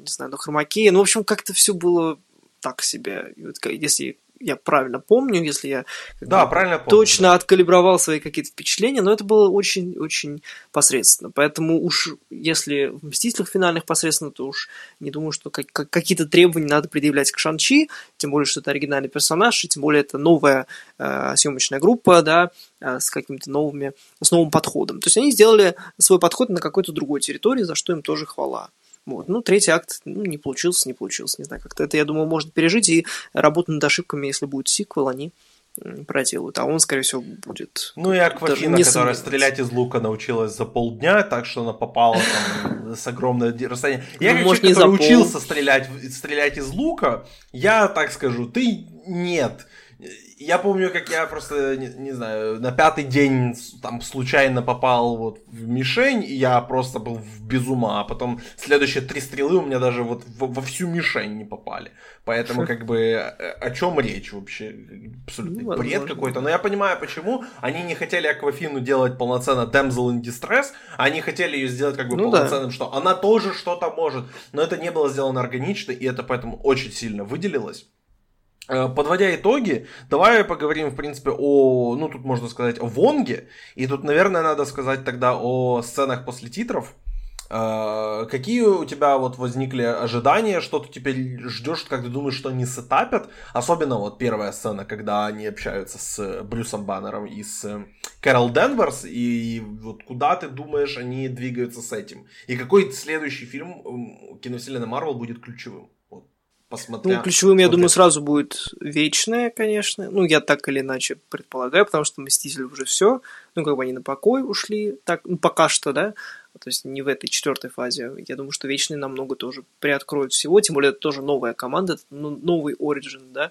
не знаю, на хромаке. Ну, в общем, как-то все было так себе. И вот, если я правильно помню, если я да, правильно помню, точно да. откалибровал свои какие-то впечатления, но это было очень-очень посредственно. Поэтому уж если в «Мстителях» финальных посредственно, то уж не думаю, что как- как- какие-то требования надо предъявлять к Шанчи, тем более, что это оригинальный персонаж, и тем более это новая э, съемочная группа, да, э, с какими-то новыми, с новым подходом. То есть они сделали свой подход на какой-то другой территории, за что им тоже хвала. Вот. Ну, третий акт ну, не получился, не получился, не знаю, как-то это, я думаю, можно пережить, и работу над ошибками, если будет сиквел, они проделают, а он, скорее всего, будет... Ну и Аквафина, которая стрелять из лука научилась за полдня, так что она попала там с огромное расстояние. Я, ну, как может, человек, который учился стрелять, стрелять из лука, я так скажу, ты нет я помню, как я просто, не, не знаю, на пятый день там случайно попал вот в мишень, и я просто был в без ума, а потом следующие три стрелы у меня даже вот во, во всю мишень не попали. Поэтому как бы э, о чем речь вообще? Абсолютный ну, бред какой-то. Но я понимаю, почему они не хотели Аквафину делать полноценно Damsel in Distress, они хотели ее сделать как бы ну, полноценным, да. что она тоже что-то может. Но это не было сделано органично, и это поэтому очень сильно выделилось. Э, подводя итоги, давай поговорим, в принципе, о, ну, тут можно сказать, о Вонге. И тут, наверное, надо сказать тогда о сценах после титров. Э, какие у тебя вот возникли ожидания, что ты теперь ждешь, как ты думаешь, что они сетапят? Особенно вот первая сцена, когда они общаются с Брюсом Баннером и с Кэрол Денверс, и вот куда ты думаешь, они двигаются с этим? И какой следующий фильм киновселенной Марвел будет ключевым? Посмотря... Ну, ключевым, я думаю, сразу будет Вечное, конечно. Ну, я так или иначе предполагаю, потому что Мстители уже все. Ну, как бы они на покой ушли. Так, ну, пока что, да. То есть не в этой четвертой фазе. Я думаю, что Вечные намного тоже приоткроют всего. Тем более, это тоже новая команда, это ну, новый Origin, да.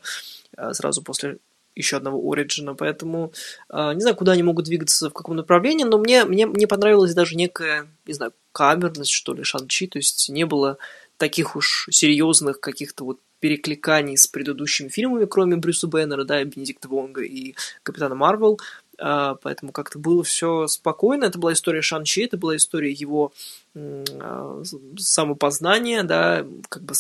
А, сразу после еще одного Ориджина, поэтому э, не знаю, куда они могут двигаться, в каком направлении, но мне, мне, мне понравилась даже некая, не знаю, камерность, что ли, Шанчи, то есть не было таких уж серьезных каких-то вот перекликаний с предыдущими фильмами, кроме Брюса Беннера, да, Бенедикта Вонга и Капитана Марвел, а, поэтому как-то было все спокойно. Это была история Шанчи, это была история его а, самопознания, да, как бы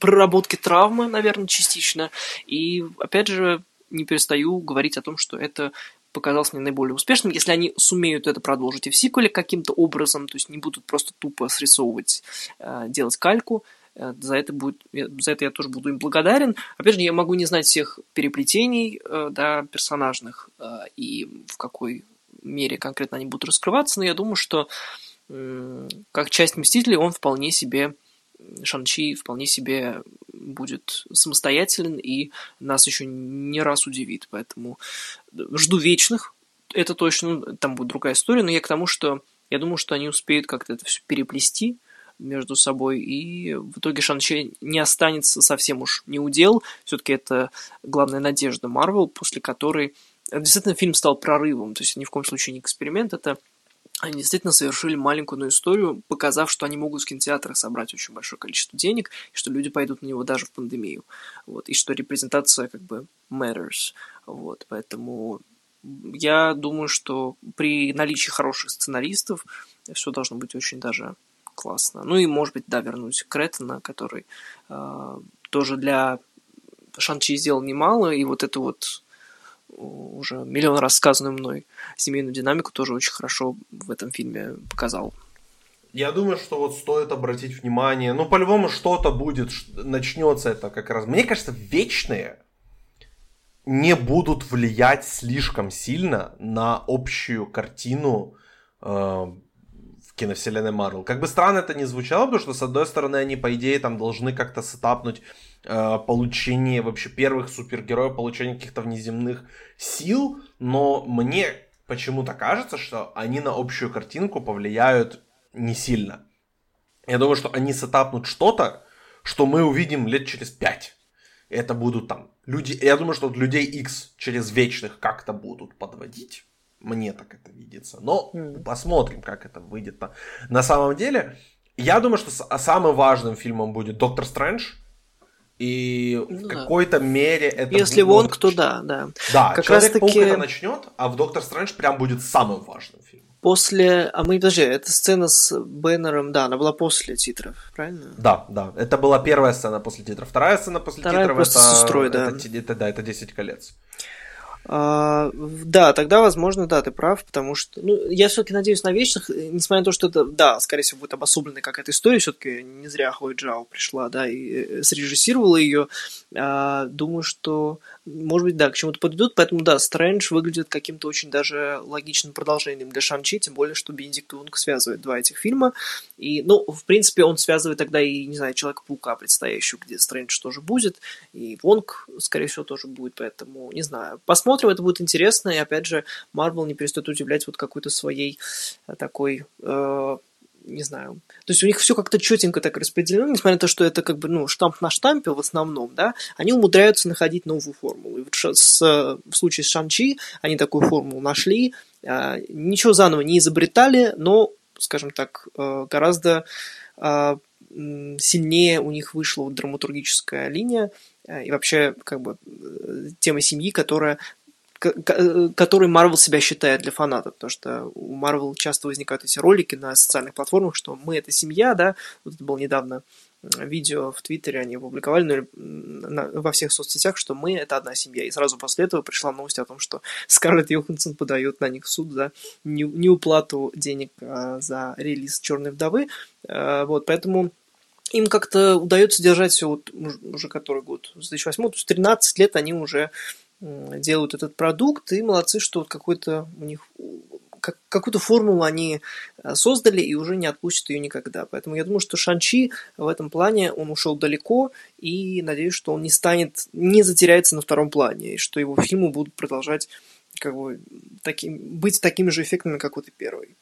проработки травмы, наверное, частично. И, опять же, не перестаю говорить о том, что это показалось мне наиболее успешным. Если они сумеют это продолжить и в сиквеле каким-то образом, то есть не будут просто тупо срисовывать, э, делать кальку, э, за это, будет, за это я тоже буду им благодарен. Опять же, я могу не знать всех переплетений э, да, персонажных и в какой мере конкретно они будут раскрываться, но я думаю, что как часть Мстителей он вполне себе Шанчи вполне себе будет самостоятелен и нас еще не раз удивит. Поэтому жду вечных. Это точно, там будет другая история, но я к тому, что я думаю, что они успеют как-то это все переплести между собой, и в итоге Шанчи не останется совсем уж не удел. Все-таки это главная надежда Марвел, после которой действительно фильм стал прорывом. То есть ни в коем случае не эксперимент, это они действительно совершили маленькую историю, показав, что они могут в кинотеатрах собрать очень большое количество денег, и что люди пойдут на него даже в пандемию. Вот, и что репрезентация как бы matters. Вот, поэтому я думаю, что при наличии хороших сценаристов все должно быть очень даже классно. Ну и, может быть, да, вернуть Кретона, который э, тоже для Шанчи сделал немало, и вот это вот уже миллион раз сказанную мной семейную динамику тоже очень хорошо в этом фильме показал. Я думаю, что вот стоит обратить внимание, ну, по-любому что-то будет, начнется это как раз. Мне кажется, вечные не будут влиять слишком сильно на общую картину э, в киновселенной Марвел. Как бы странно это не звучало, потому что, с одной стороны, они, по идее, там должны как-то сетапнуть получение вообще первых супергероев, получение каких-то внеземных сил, но мне почему-то кажется, что они на общую картинку повлияют не сильно. Я думаю, что они сетапнут что-то, что мы увидим лет через пять. Это будут там люди... Я думаю, что людей X через вечных как-то будут подводить. Мне так это видится. Но mm. посмотрим, как это выйдет на, на самом деле. Я думаю, что самым важным фильмом будет Доктор Стрэндж и ну, в какой-то мере это Если будет... Вонг, то да, да. Да, как Человек-паук таки... это начнет, а в Доктор Стрэндж прям будет самым важным фильмом. После... А мы, подожди, эта сцена с Беннером, да, она была после титров, правильно? Да, да. Это была первая сцена после титров. Вторая сцена после Вторая титров просто это, с сестрой, да. Это, это, да, это 10 колец. А, да, тогда, возможно, да, ты прав, потому что, ну, я все-таки надеюсь на вечных, несмотря на то, что это, да, скорее всего, будет обособленная какая-то история, все-таки не зря Хлоя Джао пришла, да, и э, срежиссировала ее. А, думаю, что, может быть, да, к чему-то подойдут, поэтому, да, Стрэндж выглядит каким-то очень даже логичным продолжением для Шанчи, тем более, что Бенедикт Унг связывает два этих фильма, и, ну, в принципе, он связывает тогда и, не знаю, Человека-паука предстоящую, где Стрэндж тоже будет, и Вонг, скорее всего, тоже будет, поэтому, не знаю, посмотрим, посмотрим, это будет интересно, и опять же, Марвел не перестает удивлять вот какой-то своей э, такой э, не знаю. То есть у них все как-то четенько так распределено, несмотря на то, что это как бы, ну, штамп на штампе в основном, да, они умудряются находить новую формулу. И вот с, в случае с Шанчи они такую формулу нашли, э, ничего заново не изобретали, но, скажем так, э, гораздо э, сильнее у них вышла вот драматургическая линия, э, и вообще, как бы, э, тема семьи, которая который Marvel себя считает для фанатов, потому что у Marvel часто возникают эти ролики на социальных платформах, что мы это семья, да, вот это было недавно видео в Твиттере они опубликовали, ну, во всех соцсетях, что мы это одна семья. И сразу после этого пришла новость о том, что Скарлетт Йоханссон подает на них суд за неуплату денег а, за релиз Черной вдовы. А, вот, поэтому им как-то удается держать все вот уже который год, с 2008, то есть 13 лет они уже делают этот продукт, и молодцы, что вот какой-то у них как, какую-то формулу они э, создали и уже не отпустят ее никогда. Поэтому я думаю, что Шанчи в этом плане он ушел далеко, и надеюсь, что он не станет, не затеряется на втором плане, и что его фильмы будут продолжать как бы таким, быть такими же эффектными, как вот и первый.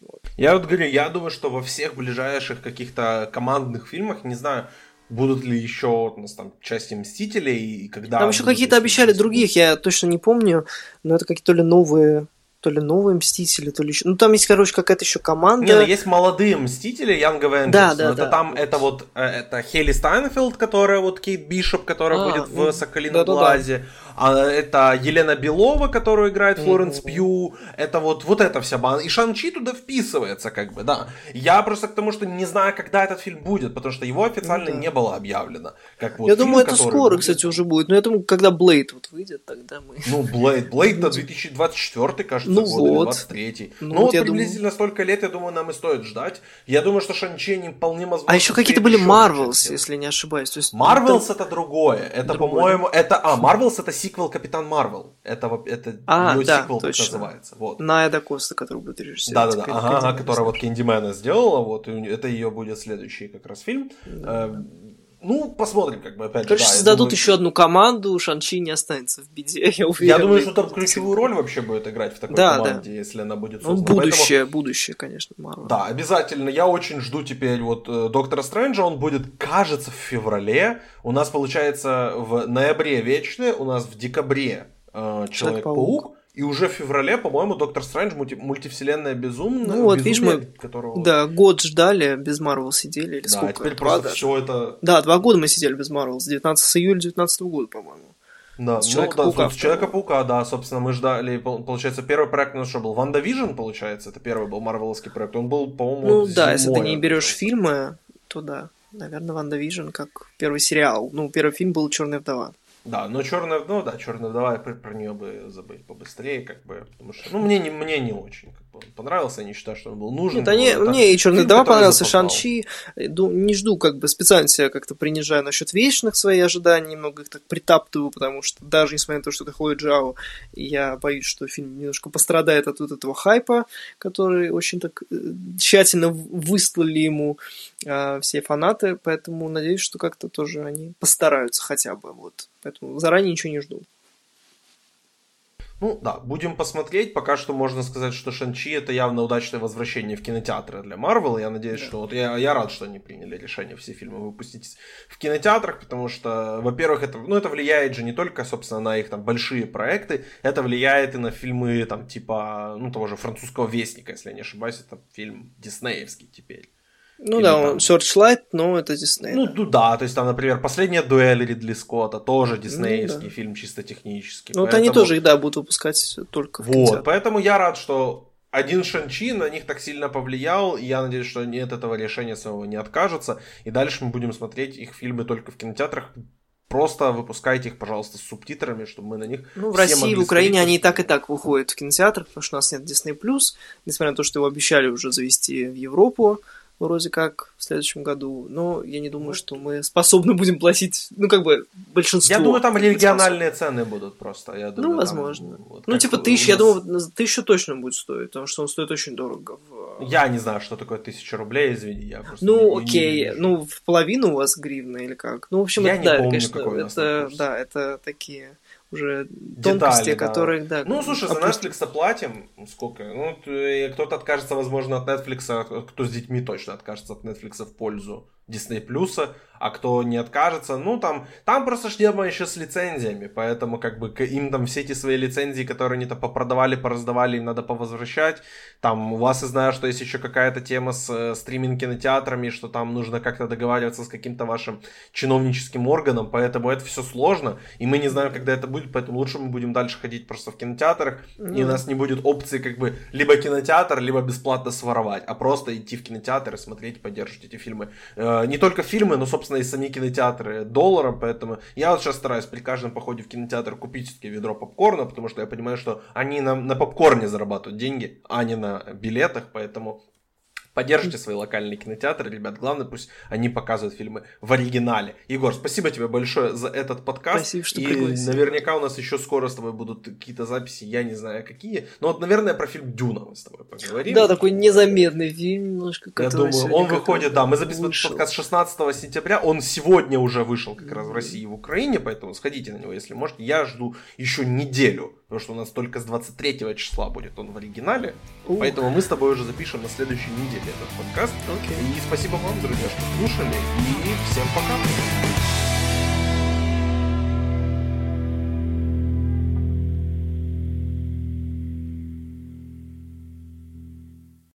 Вот. Я вот говорю, я думаю, что во всех ближайших каких-то командных фильмах, не знаю, Будут ли еще у нас там части Мстителей и когда... Там еще какие-то обещали других, я точно не помню, но это какие-то ли новые то ли новые Мстители, то ли еще... Ну, там есть, короче, какая-то еще команда. Не, ну, есть молодые Мстители, Young Avengers. Да, да, но да. Это там, это вот, э, это Хелли Стайнфилд, которая вот Кейт Бишоп, которая а, будет ну, в Соколином да, глазе. Да, да. А, это Елена Белова, которую играет Флоренс mm-hmm. Пью. Это вот, вот эта вся банда. И Шанчи туда вписывается, как бы, да. Я просто к тому, что не знаю, когда этот фильм будет, потому что его официально mm-hmm. не было объявлено. Как вот я фильм, думаю, это скоро, будет. кстати, уже будет. Но я думаю, когда Блейд вот выйдет, тогда мы... Ну, Блейд, Блейд-то 2024, кажется, ну год, вот. 23 Ну, ну вот приблизительно думаю... столько лет, я думаю, нам и стоит ждать. Я думаю, что Шан-Чи не вполне возможно. А еще какие-то были Marvels, если не ошибаюсь. Марвелс это... это другое. Это, другое. по-моему, это... А, Marvels это сиквел Капитан Марвел. Это, это а, ее да, сиквел точно. называется. Вот. Ниа ДаКоста, который будет режиссировать. Да-да-да, ага, ага, которая вот Кэндимена сделала, вот, это ее будет следующий как раз фильм. Да. Ну, посмотрим, как бы, опять Короче, да, создадут думаю... еще одну команду, Шанчи не останется в беде, я уверен. Я думаю, что там ключевую роль вообще будет играть в такой да, команде, да. если она будет создана. Ну, будущее, Поэтому... будущее, конечно, Марвел. Да, обязательно. Я очень жду теперь вот э, Доктора Стрэнджа, он будет, кажется, в феврале. У нас, получается, в ноябре Вечный, у нас в декабре э, Человек-паук. И уже в феврале, по-моему, Доктор Стрэндж мульти- мультивселенная безумия. Ну вот, видишь, мы которого... да, год ждали, без Марвел сидели. Или да, сколько? теперь просто да, все это... Да, два года мы сидели без Марвел, с 19 с июля 19 года, по-моему. Да, с Человека-паука. Да, Человека-паука, да, собственно, мы ждали, получается, первый проект у нас что был? WandaVision, получается, это первый был марвеловский проект. Он был, по-моему, Ну да, если ты не берешь фильмы, то да. Наверное, WandaVision как первый сериал. Ну, первый фильм был Черная вдова. Да, но черная, ну да, черная давай про, про нее бы забыть побыстрее, как бы, потому что, ну, мне не, мне не очень понравился, я не считаю, что он был нужен. Нет, они, было, мне и черная вдова понравился, Шанчи, не жду, как бы, специально себя как-то принижаю насчет вечных свои ожидания, немного их так притаптываю, потому что даже несмотря на то, что это Хлоя Джао, я боюсь, что фильм немножко пострадает от вот этого хайпа, который очень так э, тщательно выслали ему э, все фанаты, поэтому надеюсь, что как-то тоже они постараются хотя бы, вот, Поэтому заранее ничего не жду. Ну да, будем посмотреть. Пока что можно сказать, что Шанчи это явно удачное возвращение в кинотеатры для Марвел. Я надеюсь, да. что вот я, я рад, что они приняли решение все фильмы выпустить в кинотеатрах, потому что, во-первых, это, ну, это влияет же не только, собственно, на их там большие проекты, это влияет и на фильмы там типа, ну, того же французского вестника, если я не ошибаюсь, это фильм диснеевский теперь. Ну Или да, там... Searchlight, но это Дисней. Ну, ну да, то есть там, например, «Последняя дуэль» Ридли Скотта, тоже диснеевский ну, да. фильм, чисто технический. Ну поэтому... вот они тоже, да, будут выпускать только в Вот, поэтому я рад, что один Шанчи на них так сильно повлиял, и я надеюсь, что они от этого решения своего не откажутся, и дальше мы будем смотреть их фильмы только в кинотеатрах, просто выпускайте их, пожалуйста, с субтитрами, чтобы мы на них Ну, в России и в Украине они и так и так выходят в кинотеатрах, потому что у нас нет Disney+, несмотря на то, что его обещали уже завести в Европу, вроде как в следующем году, но я не думаю, что мы способны будем платить, ну, как бы, большинство. Я думаю, там региональные цены будут просто. Я думаю, ну, возможно. Там, вот, ну, типа, тысяча, нас... я думаю, тысячу точно будет стоить, потому что он стоит очень дорого. В... Я не знаю, что такое тысяча рублей, извини, я просто Ну, не, окей, не ну, в половину у вас гривна или как? Ну, в общем, я это, не да, помню, конечно, какой это, да, это такие уже тонкости, Детали, которые, да. Ну, слушай, за Netflix платим сколько? Ну, кто-то откажется, возможно, от Netflix, а кто с детьми точно откажется от Netflix в пользу Disney Plus, а кто не откажется, ну там, там просто шлема еще с лицензиями, поэтому как бы им там все эти свои лицензии, которые они там попродавали, пораздавали, им надо повозвращать. Там у вас, я знаю, что есть еще какая-то тема с э, стриминг-кинотеатрами, что там нужно как-то договариваться с каким-то вашим чиновническим органом, поэтому это все сложно, и мы не знаем, когда это будет, поэтому лучше мы будем дальше ходить просто в кинотеатрах, mm. и у нас не будет опции как бы либо кинотеатр, либо бесплатно своровать, а просто идти в кинотеатр и смотреть, поддерживать эти фильмы. Э, не только фильмы, но, собственно, собственно, и сами кинотеатры долларом, поэтому я вот сейчас стараюсь при каждом походе в кинотеатр купить все-таки ведро попкорна, потому что я понимаю, что они на, на попкорне зарабатывают деньги, а не на билетах, поэтому Поддержите свои локальные кинотеатры, ребят. Главное, пусть они показывают фильмы в оригинале. Егор, спасибо тебе большое за этот подкаст. Спасибо, что И пригласил. наверняка у нас еще скоро с тобой будут какие-то записи, я не знаю какие. Но вот, наверное, про фильм Дюна мы с тобой поговорим. Да, такой незаметный фильм немножко. Я думаю, он выходит, да, мы записываем подкаст 16 сентября, он сегодня уже вышел как раз в России и в Украине, поэтому сходите на него, если можете. Я жду еще неделю, потому что у нас только с 23 числа будет он в оригинале, Ух. поэтому мы с тобой уже запишем на следующей неделе этот подкаст. Okay. И спасибо вам, друзья, что слушали. И всем пока.